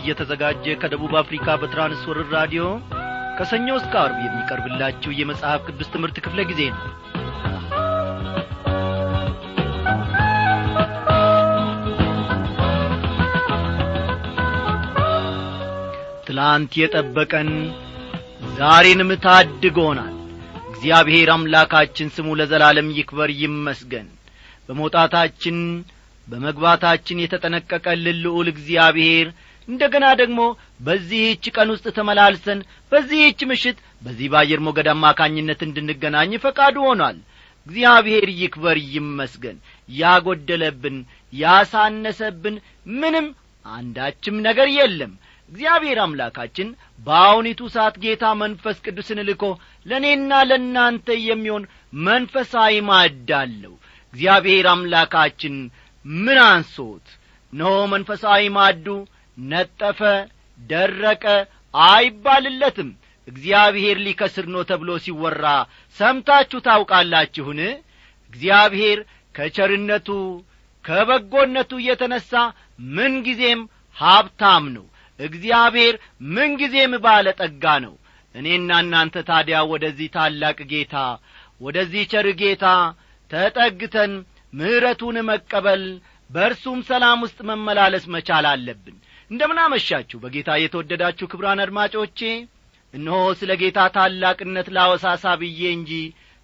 እየተዘጋጀ ከደቡብ አፍሪካ በትራንስወርር ራዲዮ ከሰኞ እስከ አርብ የሚቀርብላችሁ የመጽሐፍ ቅዱስ ትምህርት ክፍለ ጊዜ ነው። ትላንት የጠበቀን ዛሬንም ታድጎናል። እግዚአብሔር አምላካችን ስሙ ለዘላለም ይክበር ይመስገን። በመውጣታችን በመግባታችን የተጠነቀቀልን ልዑል እግዚአብሔር እንደ ገና ደግሞ በዚህች ቀን ውስጥ ተመላልሰን በዚህች ምሽት በዚህ በአየር ሞገድ አማካኝነት እንድንገናኝ ፈቃዱ ሆኗል። እግዚአብሔር ይክበር ይመስገን። ያጐደለብን ያሳነሰብን ምንም አንዳችም ነገር የለም። እግዚአብሔር አምላካችን በአሁኒቱ ሰዓት ጌታ መንፈስ ቅዱስን ልኮ ለእኔና ለእናንተ የሚሆን መንፈሳዊ ማዕድ አለው። እግዚአብሔር አምላካችን ምን አንሶት? እነሆ መንፈሳዊ ማዕዱ ነጠፈ ደረቀ አይባልለትም። እግዚአብሔር ሊከስር ነው ተብሎ ሲወራ ሰምታችሁ ታውቃላችሁን? እግዚአብሔር ከቸርነቱ ከበጎነቱ የተነሣ ምንጊዜም ሀብታም ነው። እግዚአብሔር ምንጊዜም ባለ ጠጋ ነው። እኔና እናንተ ታዲያ ወደዚህ ታላቅ ጌታ ወደዚህ ቸር ጌታ ተጠግተን ምሕረቱን መቀበል በእርሱም ሰላም ውስጥ መመላለስ መቻል አለብን እንደምናመሻችሁ በጌታ የተወደዳችሁ ክብራን አድማጮቼ እነሆ ስለ ጌታ ታላቅነት ላወሳሳ ብዬ እንጂ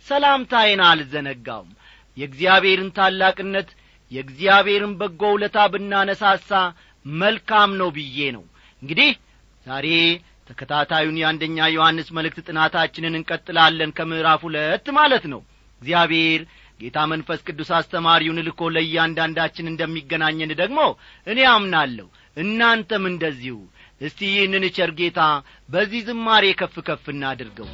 ሰላምታዬን አልዘነጋውም። የእግዚአብሔርን ታላቅነት የእግዚአብሔርን በጎ ውለታ ብናነሳሳ መልካም ነው ብዬ ነው። እንግዲህ ዛሬ ተከታታዩን የአንደኛ ዮሐንስ መልእክት ጥናታችንን እንቀጥላለን ከምዕራፍ ሁለት ማለት ነው። እግዚአብሔር ጌታ መንፈስ ቅዱስ አስተማሪውን ልኮ ለእያንዳንዳችን እንደሚገናኘን ደግሞ እኔ አምናለሁ እናንተም እንደዚሁ። እስቲ ይህንን ቸር ጌታ በዚህ ዝማሬ ከፍ ከፍ እናድርገው።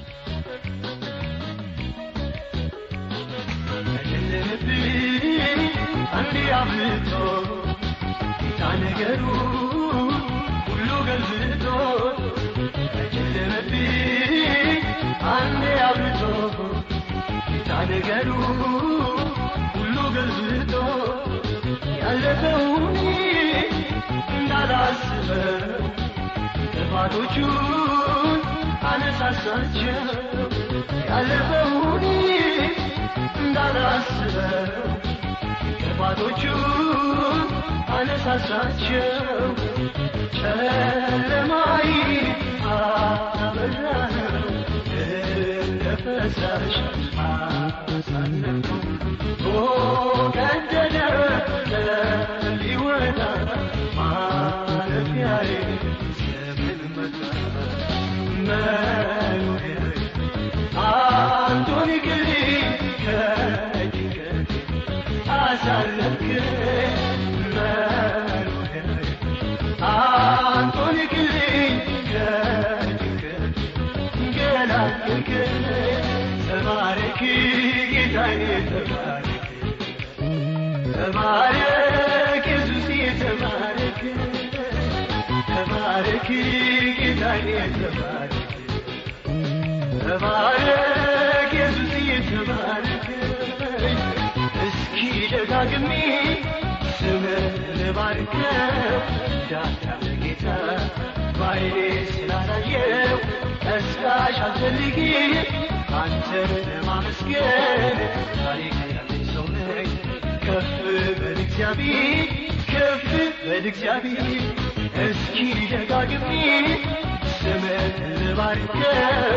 ነገሩ ሁሉ ገልብጦ ያለፈውን ጥፋቶቹን አነሳሳቸው። ያለፈውን እንዳላስበው ጥፋቶቹን አነሳሳቸው። ጨለማይ አበራ እንደ ፈሳሽ ተባረክ ኢየሱስ ተባረክ ተባረክ ጌታዬ ተባረክ ተባረክ ኢየሱስ ተባረክ እስኪ ደጋግሜ ስምህን ልባርከው። ዳታ ጌታ ባይኔ ስላላየው ቀስቃሽ አልፈልግም አንተን ለማመስገን ታሪክ ያለኝ ሰው ነኝ። ከፍ በል እግዚአብሔር ከፍ በል እግዚአብሔር። እስኪ ደጋግሜ ስምህን ልባርከው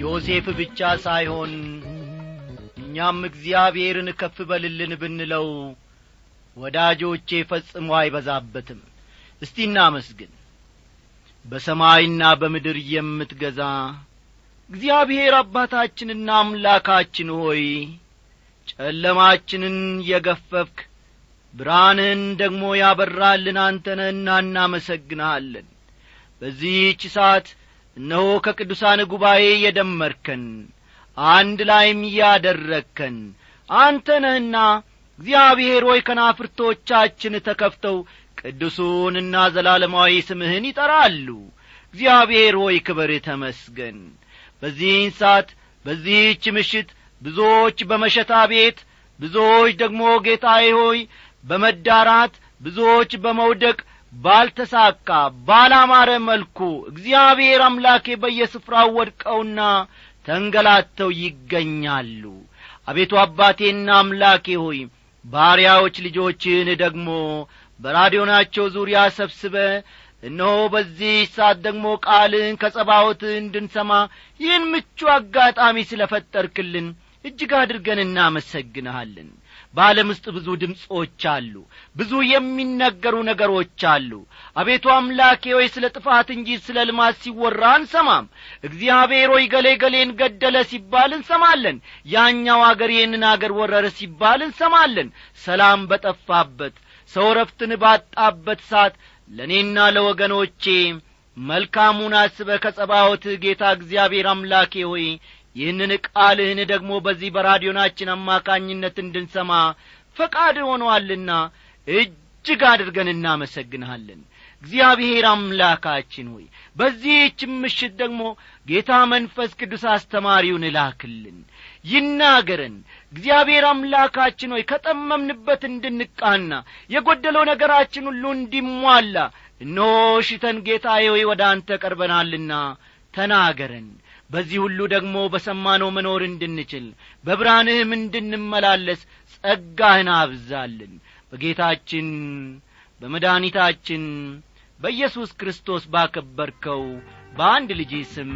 ዮሴፍ ብቻ ሳይሆን እኛም እግዚአብሔርን ከፍ በልልን ብንለው ወዳጆቼ ፈጽሞ አይበዛበትም። እስቲ እናመስግን። በሰማይና በምድር የምትገዛ እግዚአብሔር አባታችንና አምላካችን ሆይ ጨለማችንን የገፈፍክ ብርሃንህን ደግሞ ያበራልን አንተ ነህና እናመሰግንሃለን። በዚህች ሰዓት እነሆ ከቅዱሳን ጉባኤ የደመርከን አንድ ላይም ያደረግከን። አንተ ነህና እግዚአብሔር ሆይ ከናፍርቶቻችን ተከፍተው ቅዱሱንና ዘላለማዊ ስምህን ይጠራሉ። እግዚአብሔር ሆይ ክብር ተመስገን። በዚህን ሰዓት በዚህች ምሽት ብዙዎች በመሸታ ቤት ብዙዎች ደግሞ ጌታዬ ሆይ በመዳራት ብዙዎች በመውደቅ ባልተሳካ ባላማረ መልኩ እግዚአብሔር አምላኬ በየስፍራው ወድቀውና ተንገላተው ይገኛሉ። አቤቱ አባቴና አምላኬ ሆይ ባሪያዎች ልጆችን ደግሞ በራዲዮናቸው ዙሪያ ሰብስበ እነሆ በዚህ ሰዓት ደግሞ ቃልን ከጸባዖት እንድንሰማ ይህን ምቹ አጋጣሚ ስለ ፈጠርክልን እጅግ አድርገን እናመሰግንሃለን። በዓለም ውስጥ ብዙ ድምፆች አሉ ብዙ የሚነገሩ ነገሮች አሉ። አቤቱ አምላኬ ሆይ ስለ ጥፋት እንጂ ስለ ልማት ሲወራ አንሰማም። እግዚአብሔር ሆይ ገሌ ገሌን ገደለ ሲባል እንሰማለን። ያኛው አገር ይህንን አገር ወረረ ሲባል እንሰማለን። ሰላም በጠፋበት ሰው ረፍትን ባጣበት ሰዓት ለእኔና ለወገኖቼ መልካሙን አስበ ከጸባዖት ጌታ እግዚአብሔር አምላኬ ሆይ ይህንን ቃልህን ደግሞ በዚህ በራዲዮናችን አማካኝነት እንድንሰማ ፈቃድ ሆኖአልና እጅግ አድርገን እናመሰግንሃለን። እግዚአብሔር አምላካችን ሆይ በዚህች ምሽት ደግሞ ጌታ መንፈስ ቅዱስ አስተማሪውን እላክልን ይናገረን። እግዚአብሔር አምላካችን ሆይ ከጠመምንበት እንድንቃና የጐደለው ነገራችን ሁሉ እንዲሟላ እነሆ ሽተን ጌታዬ ሆይ ወደ አንተ ቀርበናልና ተናገረን በዚህ ሁሉ ደግሞ በሰማነው መኖር እንድንችል በብርሃንህም እንድንመላለስ ጸጋህን አብዛልን። በጌታችን በመድኃኒታችን በኢየሱስ ክርስቶስ ባከበርከው በአንድ ልጅ ስም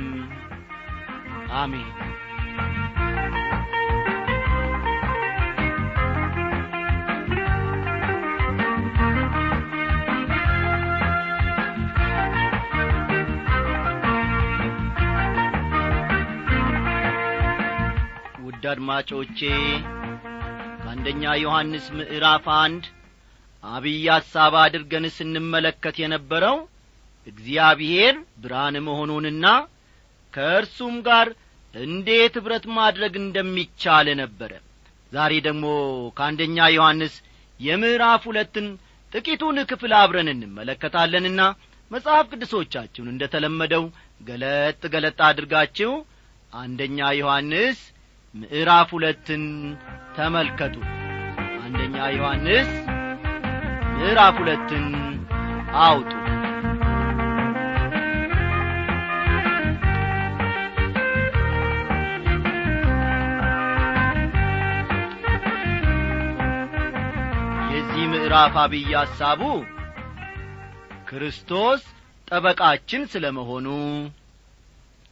አሜን አድማጮቼ ከአንደኛ ዮሐንስ ምዕራፍ አንድ አብይ ሐሳብ አድርገን ስንመለከት የነበረው እግዚአብሔር ብርሃን መሆኑንና ከእርሱም ጋር እንዴት ኅብረት ማድረግ እንደሚቻል ነበረ። ዛሬ ደግሞ ከአንደኛ ዮሐንስ የምዕራፍ ሁለትን ጥቂቱን ክፍል አብረን እንመለከታለንና መጽሐፍ ቅዱሶቻችሁን እንደ ተለመደው ገለጥ ገለጥ አድርጋችሁ አንደኛ ዮሐንስ ምዕራፍ ሁለትን ተመልከቱ። አንደኛ ዮሐንስ ምዕራፍ ሁለትን አውጡ። የዚህ ምዕራፍ አብይ ሐሳቡ ክርስቶስ ጠበቃችን ስለ መሆኑ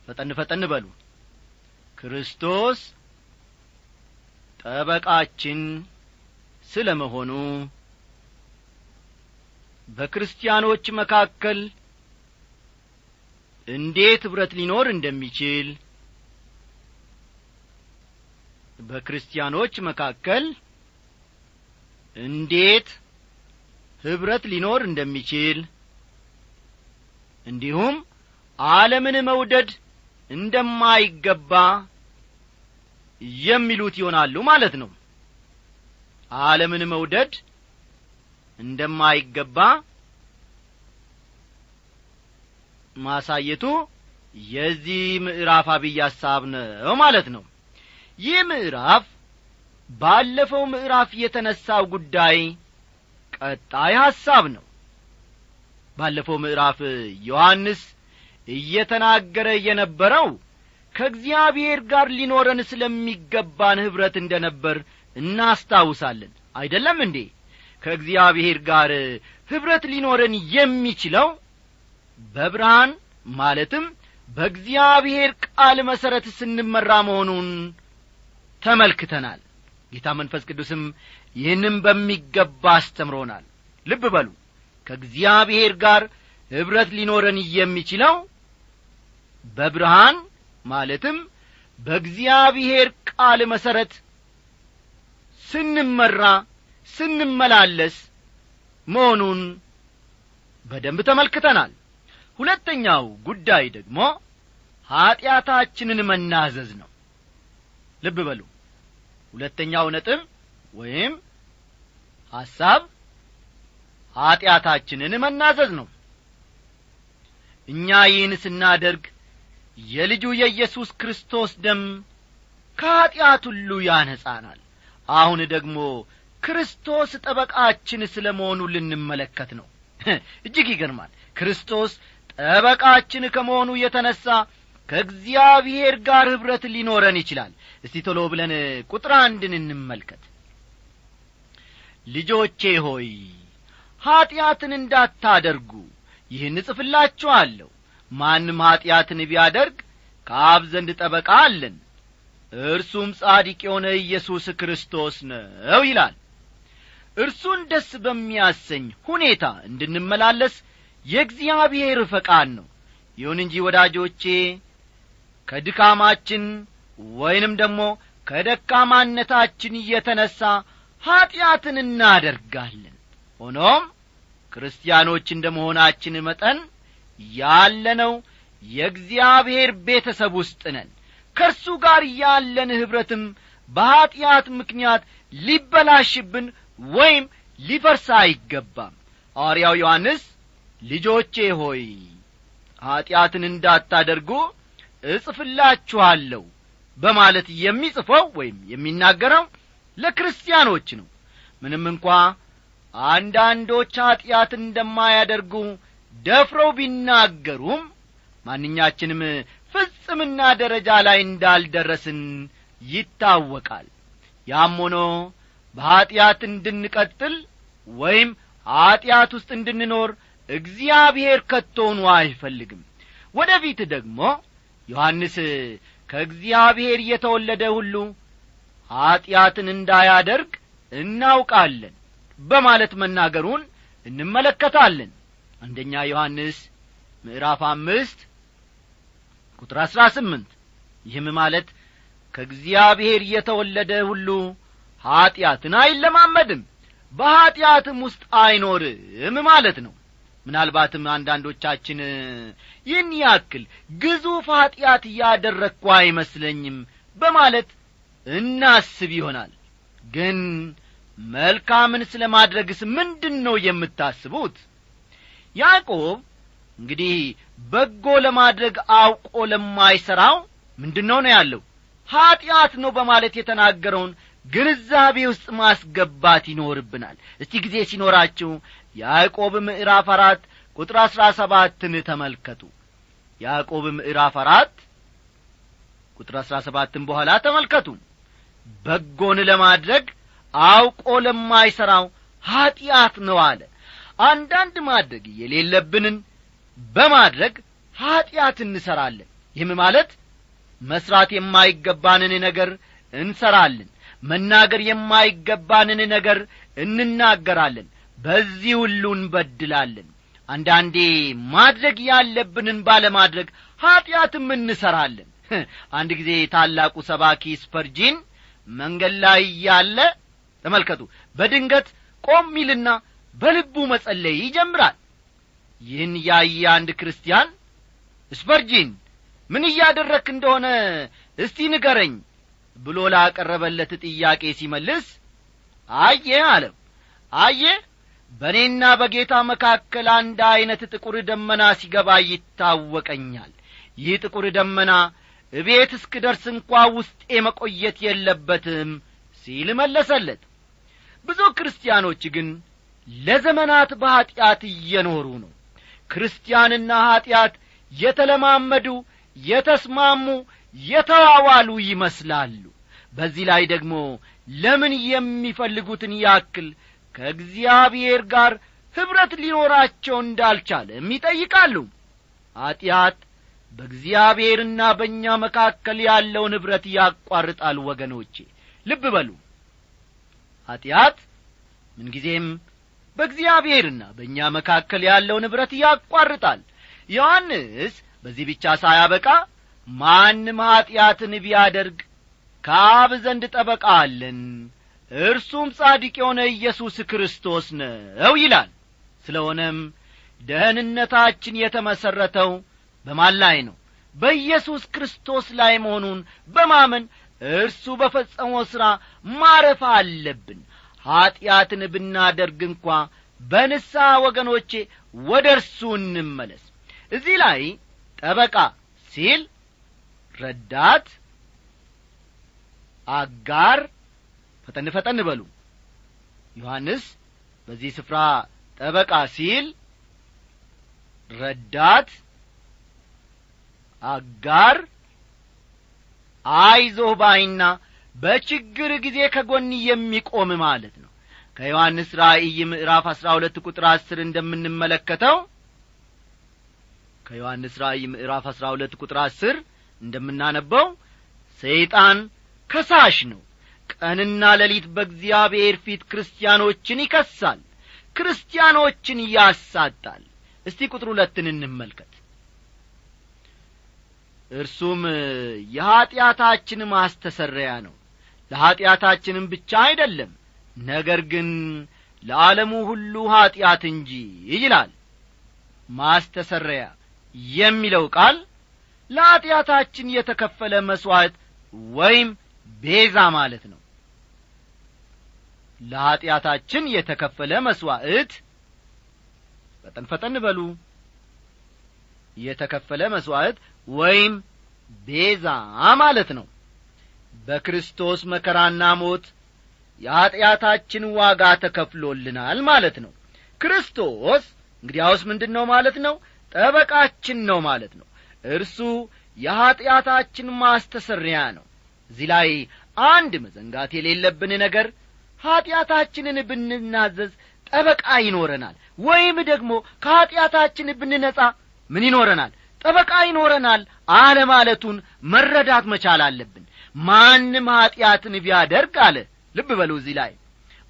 ፈጠን ፈጠን በሉ። ክርስቶስ ጠበቃችን ስለ መሆኑ በክርስቲያኖች መካከል እንዴት ኅብረት ሊኖር እንደሚችል በክርስቲያኖች መካከል እንዴት ኅብረት ሊኖር እንደሚችል እንዲሁም ዓለምን መውደድ እንደማይገባ የሚሉት ይሆናሉ ማለት ነው። ዓለምን መውደድ እንደማይገባ ማሳየቱ የዚህ ምዕራፍ አብይ ሐሳብ ነው ማለት ነው። ይህ ምዕራፍ ባለፈው ምዕራፍ የተነሳው ጉዳይ ቀጣይ ሐሳብ ነው። ባለፈው ምዕራፍ ዮሐንስ እየተናገረ የነበረው ከእግዚአብሔር ጋር ሊኖረን ስለሚገባን ኅብረት እንደ ነበር እናስታውሳለን። አይደለም እንዴ? ከእግዚአብሔር ጋር ኅብረት ሊኖረን የሚችለው በብርሃን ማለትም በእግዚአብሔር ቃል መሠረት ስንመራ መሆኑን ተመልክተናል። ጌታ መንፈስ ቅዱስም ይህንም በሚገባ አስተምሮናል። ልብ በሉ። ከእግዚአብሔር ጋር ኅብረት ሊኖረን የሚችለው በብርሃን ማለትም በእግዚአብሔር ቃል መሠረት ስንመራ ስንመላለስ መሆኑን በደንብ ተመልክተናል። ሁለተኛው ጉዳይ ደግሞ ኀጢአታችንን መናዘዝ ነው። ልብ በሉ። ሁለተኛው ነጥብ ወይም ሐሳብ ኀጢአታችንን መናዘዝ ነው። እኛ ይህን ስናደርግ የልጁ የኢየሱስ ክርስቶስ ደም ከኀጢአት ሁሉ ያነጻናል። አሁን ደግሞ ክርስቶስ ጠበቃችን ስለ መሆኑ ልንመለከት ነው። እጅግ ይገርማል። ክርስቶስ ጠበቃችን ከመሆኑ የተነሣ ከእግዚአብሔር ጋር ኅብረት ሊኖረን ይችላል። እስቲ ቶሎ ብለን ቁጥር አንድን እንመልከት። ልጆቼ ሆይ ኀጢአትን እንዳታደርጉ ይህን እጽፍላችኋለሁ ማንም ኀጢአትን ቢያደርግ ከአብ ዘንድ ጠበቃ አለን። እርሱም ጻዲቅ የሆነ ኢየሱስ ክርስቶስ ነው ይላል። እርሱን ደስ በሚያሰኝ ሁኔታ እንድንመላለስ የእግዚአብሔር ፈቃድ ነው። ይሁን እንጂ ወዳጆቼ ከድካማችን ወይንም ደግሞ ከደካማነታችን እየተነሣ ኀጢአትን እናደርጋለን። ሆኖም ክርስቲያኖች እንደ መሆናችን መጠን ያለነው የእግዚአብሔር ቤተሰብ ውስጥ ነን። ከእርሱ ጋር ያለን ኅብረትም በኀጢአት ምክንያት ሊበላሽብን ወይም ሊፈርስ አይገባም። ሐዋርያው ዮሐንስ ልጆቼ ሆይ ኀጢአትን እንዳታደርጉ እጽፍላችኋለሁ በማለት የሚጽፈው ወይም የሚናገረው ለክርስቲያኖች ነው። ምንም እንኳ አንዳንዶች ኀጢአት እንደማያደርጉ ደፍረው ቢናገሩም ማንኛችንም ፍጽምና ደረጃ ላይ እንዳልደረስን ይታወቃል። ያም ሆኖ በኀጢአት እንድንቀጥል ወይም ኀጢአት ውስጥ እንድንኖር እግዚአብሔር ከቶኑ አይፈልግም። ወደፊት ደግሞ ዮሐንስ ከእግዚአብሔር የተወለደ ሁሉ ኀጢአትን እንዳያደርግ እናውቃለን በማለት መናገሩን እንመለከታለን አንደኛ ዮሐንስ ምዕራፍ አምስት ቁጥር አሥራ ስምንት ይህም ማለት ከእግዚአብሔር የተወለደ ሁሉ ኀጢአትን አይለማመድም በኀጢአትም ውስጥ አይኖርም ማለት ነው። ምናልባትም አንዳንዶቻችን ይህን ያክል ግዙፍ ኀጢአት እያደረግኩ አይመስለኝም በማለት እናስብ ይሆናል። ግን መልካምን ስለ ማድረግስ ምንድን ነው የምታስቡት ያዕቆብ እንግዲህ በጎ ለማድረግ አውቆ ለማይሠራው ምንድን ነው ነው ያለው? ኀጢአት ነው በማለት የተናገረውን ግንዛቤ ውስጥ ማስገባት ይኖርብናል። እስቲ ጊዜ ሲኖራችሁ ያዕቆብ ምዕራፍ አራት ቁጥር አሥራ ሰባትን ተመልከቱ። ያዕቆብ ምዕራፍ አራት ቁጥር አሥራ ሰባትን በኋላ ተመልከቱ። በጎን ለማድረግ አውቆ ለማይሠራው ኀጢአት ነው አለ አንዳንድ ማድረግ የሌለብንን በማድረግ ኀጢአት እንሠራለን ይህም ማለት መሥራት የማይገባንን ነገር እንሠራለን መናገር የማይገባንን ነገር እንናገራለን። በዚህ ሁሉ እንበድላለን። አንዳንዴ ማድረግ ያለብንን ባለማድረግ ኀጢአትም እንሠራለን አንድ ጊዜ ታላቁ ሰባኪ ስፐርጂን መንገድ ላይ እያለ ተመልከቱ በድንገት ቆም ይልና በልቡ መጸለይ ይጀምራል። ይህን ያየ አንድ ክርስቲያን ስፐርጂን ምን እያደረክ እንደሆነ እስቲ ንገረኝ ብሎ ላቀረበለት ጥያቄ ሲመልስ አየ አለው። አየ በእኔና በጌታ መካከል አንድ ዐይነት ጥቁር ደመና ሲገባ ይታወቀኛል። ይህ ጥቁር ደመና እቤት እስክደርስ እንኳ ውስጤ መቆየት የለበትም ሲል መለሰለት። ብዙ ክርስቲያኖች ግን ለዘመናት በኀጢአት እየኖሩ ነው። ክርስቲያንና ኀጢአት የተለማመዱ የተስማሙ የተዋዋሉ ይመስላሉ። በዚህ ላይ ደግሞ ለምን የሚፈልጉትን ያክል ከእግዚአብሔር ጋር ኅብረት ሊኖራቸው እንዳልቻለም ይጠይቃሉ። ኀጢአት በእግዚአብሔርና በእኛ መካከል ያለውን ኅብረት ያቋርጣል ወገኖቼ። ልብ በሉ። ኀጢአት ምንጊዜም በእግዚአብሔርና በእኛ መካከል ያለውን ኅብረት ያቋርጣል። ዮሐንስ በዚህ ብቻ ሳያበቃ ማንም ኀጢአትን ቢያደርግ ከአብ ዘንድ ጠበቃ አለን እርሱም ጻድቅ የሆነ ኢየሱስ ክርስቶስ ነው ይላል። ስለሆነም ደህንነታችን የተመሠረተው በማን ላይ ነው? በኢየሱስ ክርስቶስ ላይ መሆኑን በማመን እርሱ በፈጸመው ሥራ ማረፍ አለብን ኀጢአትን ብናደርግ እንኳ በንስሐ ወገኖቼ ወደ እርሱ እንመለስ። እዚህ ላይ ጠበቃ ሲል ረዳት አጋር ፈጠን ፈጠን በሉ። ዮሐንስ በዚህ ስፍራ ጠበቃ ሲል ረዳት አጋር አይዞህ ባይና በችግር ጊዜ ከጎን የሚቆም ማለት ነው። ከዮሐንስ ራእይ ምዕራፍ አሥራ ሁለት ቁጥር አስር እንደምንመለከተው ከዮሐንስ ራእይ ምዕራፍ አሥራ ሁለት ቁጥር አስር እንደምናነበው ሰይጣን ከሳሽ ነው። ቀንና ሌሊት በእግዚአብሔር ፊት ክርስቲያኖችን ይከሳል ክርስቲያኖችን ያሳጣል። እስቲ ቁጥር ሁለትን እንመልከት። እርሱም የኀጢአታችን ማስተሰረያ ነው ለኀጢአታችንም ብቻ አይደለም ነገር ግን ለዓለሙ ሁሉ ኀጢአት እንጂ ይላል። ማስተሰረያ የሚለው ቃል ለኀጢአታችን የተከፈለ መሥዋዕት ወይም ቤዛ ማለት ነው። ለኀጢአታችን የተከፈለ መሥዋዕት ፈጠን ፈጠን በሉ። የተከፈለ መሥዋዕት ወይም ቤዛ ማለት ነው በክርስቶስ መከራና ሞት የኀጢአታችን ዋጋ ተከፍሎልናል ማለት ነው። ክርስቶስ እንግዲያውስ ምንድን ነው ማለት ነው? ጠበቃችን ነው ማለት ነው። እርሱ የኀጢአታችን ማስተሰሪያ ነው። እዚህ ላይ አንድ መዘንጋት የሌለብን ነገር ኀጢአታችንን ብንናዘዝ ጠበቃ ይኖረናል ወይም ደግሞ ከኀጢአታችን ብንነጻ ምን ይኖረናል? ጠበቃ ይኖረናል አለ ማለቱን መረዳት መቻል አለብን ማንም ኀጢአትን ቢያደርግ አለ። ልብ በሉ እዚህ ላይ።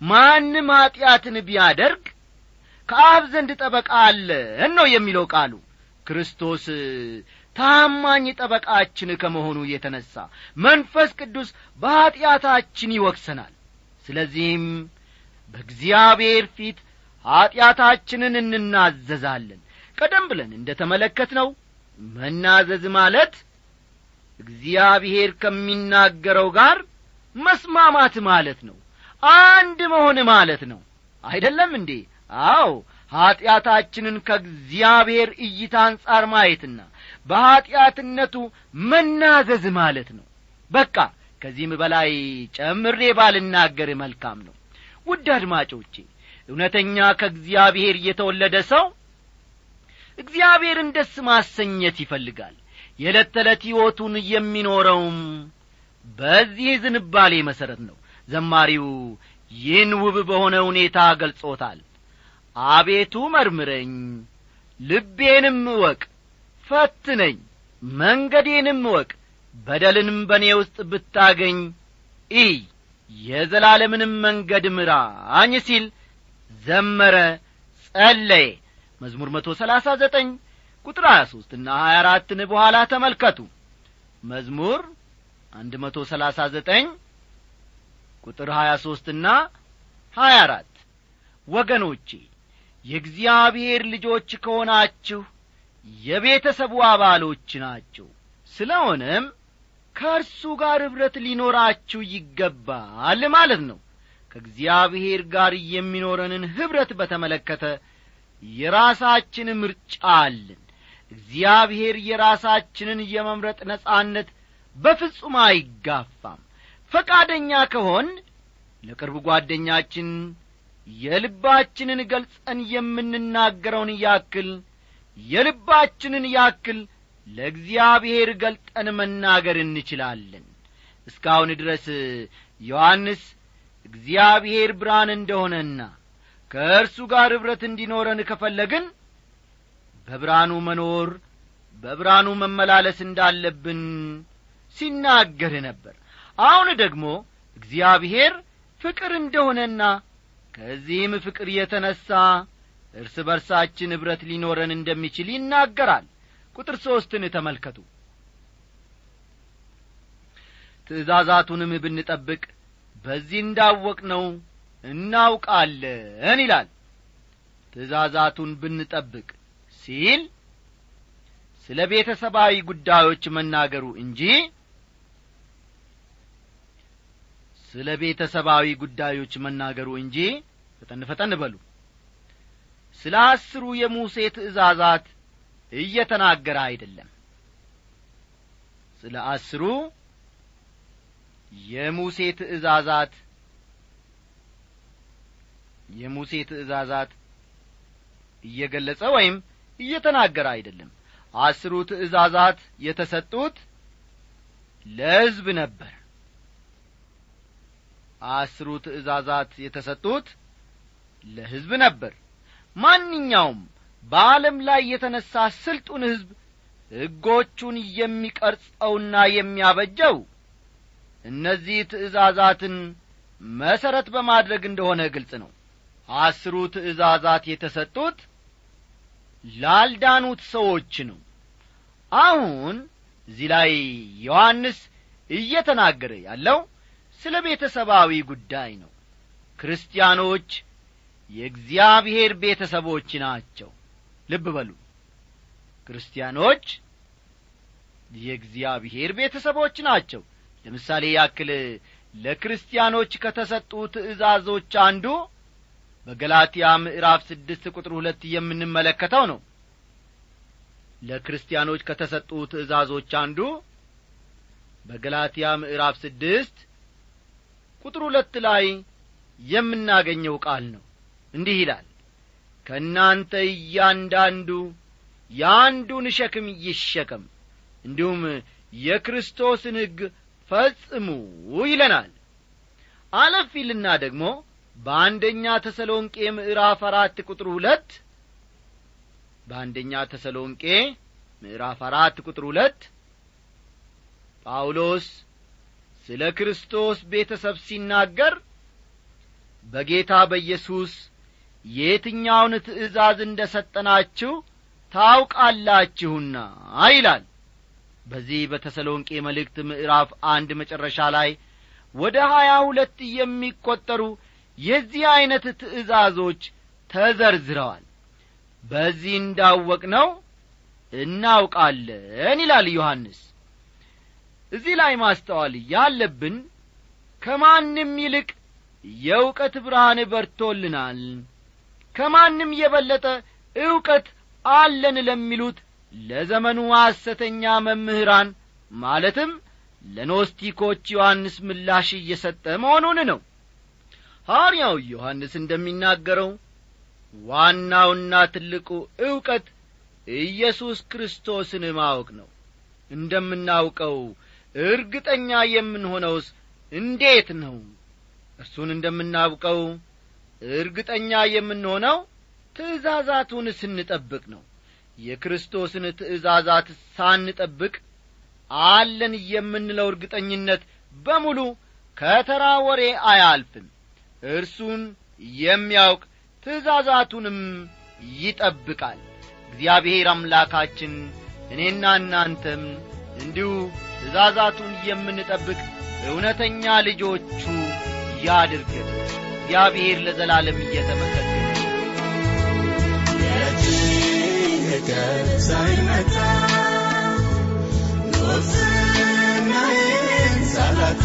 ማንም ኀጢአትን ቢያደርግ ከአብ ዘንድ ጠበቃ አለን ነው የሚለው ቃሉ። ክርስቶስ ታማኝ ጠበቃችን ከመሆኑ የተነሣ መንፈስ ቅዱስ በኀጢአታችን ይወቅሰናል። ስለዚህም በእግዚአብሔር ፊት ኀጢአታችንን እንናዘዛለን። ቀደም ብለን እንደ ተመለከትነው መናዘዝ ማለት እግዚአብሔር ከሚናገረው ጋር መስማማት ማለት ነው። አንድ መሆን ማለት ነው። አይደለም እንዴ? አዎ። ኀጢአታችንን ከእግዚአብሔር እይታ አንጻር ማየትና በኀጢአትነቱ መናዘዝ ማለት ነው። በቃ ከዚህም በላይ ጨምሬ ባልናገር መልካም ነው። ውድ አድማጮቼ እውነተኛ ከእግዚአብሔር የተወለደ ሰው እግዚአብሔርን ደስ ማሰኘት ይፈልጋል የዕለት ተዕለት ሕይወቱን የሚኖረውም በዚህ ዝንባሌ መሠረት ነው። ዘማሪው ይህን ውብ በሆነ ሁኔታ ገልጾታል። አቤቱ መርምረኝ ልቤንም እወቅ ፈትነኝ መንገዴንም እወቅ በደልንም በእኔ ውስጥ ብታገኝ ኢይ የዘላለምንም መንገድ ምራኝ ሲል ዘመረ ጸለየ። መዝሙር መቶ ሰላሳ ዘጠኝ ቁጥር ሀያ ሦስትና ሀያ አራትን በኋላ ተመልከቱ። መዝሙር አንድ መቶ ሰላሳ ዘጠኝ ቁጥር ሀያ ሦስትና ሀያ ወገኖቼ የእግዚአብሔር ልጆች ከሆናችሁ የቤተሰቡ አባሎች ናቸው ስለሆነም ከእርሱ ጋር ኅብረት ሊኖራችሁ ይገባል ማለት ነው። ከእግዚአብሔር ጋር የሚኖረንን ኅብረት በተመለከተ የራሳችን ምርጫ አለን እግዚአብሔር የራሳችንን የመምረጥ ነጻነት በፍጹም አይጋፋም። ፈቃደኛ ከሆን ለቅርብ ጓደኛችን የልባችንን ገልጸን የምንናገረውን ያክል የልባችንን ያክል ለእግዚአብሔር ገልጠን መናገር እንችላለን። እስካሁን ድረስ ዮሐንስ እግዚአብሔር ብርሃን እንደሆነና ከእርሱ ጋር ኅብረት እንዲኖረን ከፈለግን በብርሃኑ መኖር በብርሃኑ መመላለስ እንዳለብን ሲናገር ነበር። አሁን ደግሞ እግዚአብሔር ፍቅር እንደሆነና ከዚህም ፍቅር የተነሣ እርስ በርሳችን ኅብረት ሊኖረን እንደሚችል ይናገራል። ቁጥር ሦስትን ተመልከቱ። ትእዛዛቱንም ብንጠብቅ በዚህ እንዳወቅነው እናውቃለን ይላል። ትእዛዛቱን ብንጠብቅ ሲል ስለ ቤተሰባዊ ጉዳዮች መናገሩ እንጂ ስለ ቤተሰባዊ ጉዳዮች መናገሩ እንጂ ፈጠን ፈጠን በሉ። ስለ አስሩ የሙሴ ትእዛዛት እየተናገረ አይደለም። ስለ አስሩ የሙሴ ትእዛዛት የሙሴ ትእዛዛት እየገለጸ ወይም እየተናገረ አይደለም። አስሩ ትእዛዛት የተሰጡት ለሕዝብ ነበር። አስሩ ትእዛዛት የተሰጡት ለሕዝብ ነበር። ማንኛውም በዓለም ላይ የተነሣ ስልጡን ሕዝብ ሕጎቹን የሚቀርጸውና የሚያበጀው እነዚህ ትእዛዛትን መሠረት በማድረግ እንደሆነ ግልጽ ነው። አስሩ ትእዛዛት የተሰጡት ላልዳኑት ሰዎች ነው። አሁን እዚህ ላይ ዮሐንስ እየተናገረ ያለው ስለ ቤተሰባዊ ጉዳይ ነው። ክርስቲያኖች የእግዚአብሔር ቤተሰቦች ናቸው። ልብ በሉ። ክርስቲያኖች የእግዚአብሔር ቤተሰቦች ናቸው። ለምሳሌ ያክል ለክርስቲያኖች ከተሰጡ ትእዛዞች አንዱ በገላትያ ምዕራፍ ስድስት ቁጥር ሁለት የምንመለከተው ነው። ለክርስቲያኖች ከተሰጡ ትእዛዞች አንዱ በገላትያ ምዕራፍ ስድስት ቁጥር ሁለት ላይ የምናገኘው ቃል ነው። እንዲህ ይላል ከእናንተ እያንዳንዱ የአንዱን ሸክም ይሸከም እንዲሁም የክርስቶስን ሕግ ፈጽሙ ይለናል። አለፍ ይልና ደግሞ በአንደኛ ተሰሎንቄ ምዕራፍ አራት ቁጥር ሁለት በአንደኛ ተሰሎንቄ ምዕራፍ አራት ቁጥር ሁለት ጳውሎስ ስለ ክርስቶስ ቤተሰብ ሲናገር በጌታ በኢየሱስ የትኛውን ትእዛዝ እንደ ሰጠናችሁ ታውቃላችሁና ይላል። በዚህ በተሰሎንቄ መልእክት ምዕራፍ አንድ መጨረሻ ላይ ወደ ሀያ ሁለት የሚቈጠሩ የዚህ ዐይነት ትእዛዞች ተዘርዝረዋል። በዚህ እንዳወቅ ነው እናውቃለን ይላል ዮሐንስ። እዚህ ላይ ማስተዋል ያለብን ከማንም ይልቅ የእውቀት ብርሃን በርቶልናል ከማንም የበለጠ ዕውቀት አለን ለሚሉት ለዘመኑ ሐሰተኛ መምህራን ማለትም ለኖስቲኮች ዮሐንስ ምላሽ እየሰጠ መሆኑን ነው ሐዋርያው ዮሐንስ እንደሚናገረው ዋናውና ትልቁ ዕውቀት ኢየሱስ ክርስቶስን ማወቅ ነው። እንደምናውቀው እርግጠኛ የምንሆነውስ እንዴት ነው? እርሱን እንደምናውቀው እርግጠኛ የምንሆነው ትእዛዛቱን ስንጠብቅ ነው። የክርስቶስን ትእዛዛት ሳንጠብቅ አለን የምንለው እርግጠኝነት በሙሉ ከተራ ወሬ አያልፍም እርሱን የሚያውቅ ትእዛዛቱንም ይጠብቃል። እግዚአብሔር አምላካችን እኔና እናንተም እንዲሁ ትእዛዛቱን የምንጠብቅ እውነተኛ ልጆቹ ያድርገን። እግዚአብሔር ለዘላለም እየተመሰገነ የጭንቀት ሳይመጣ ኖፍናዬን ሳላጣ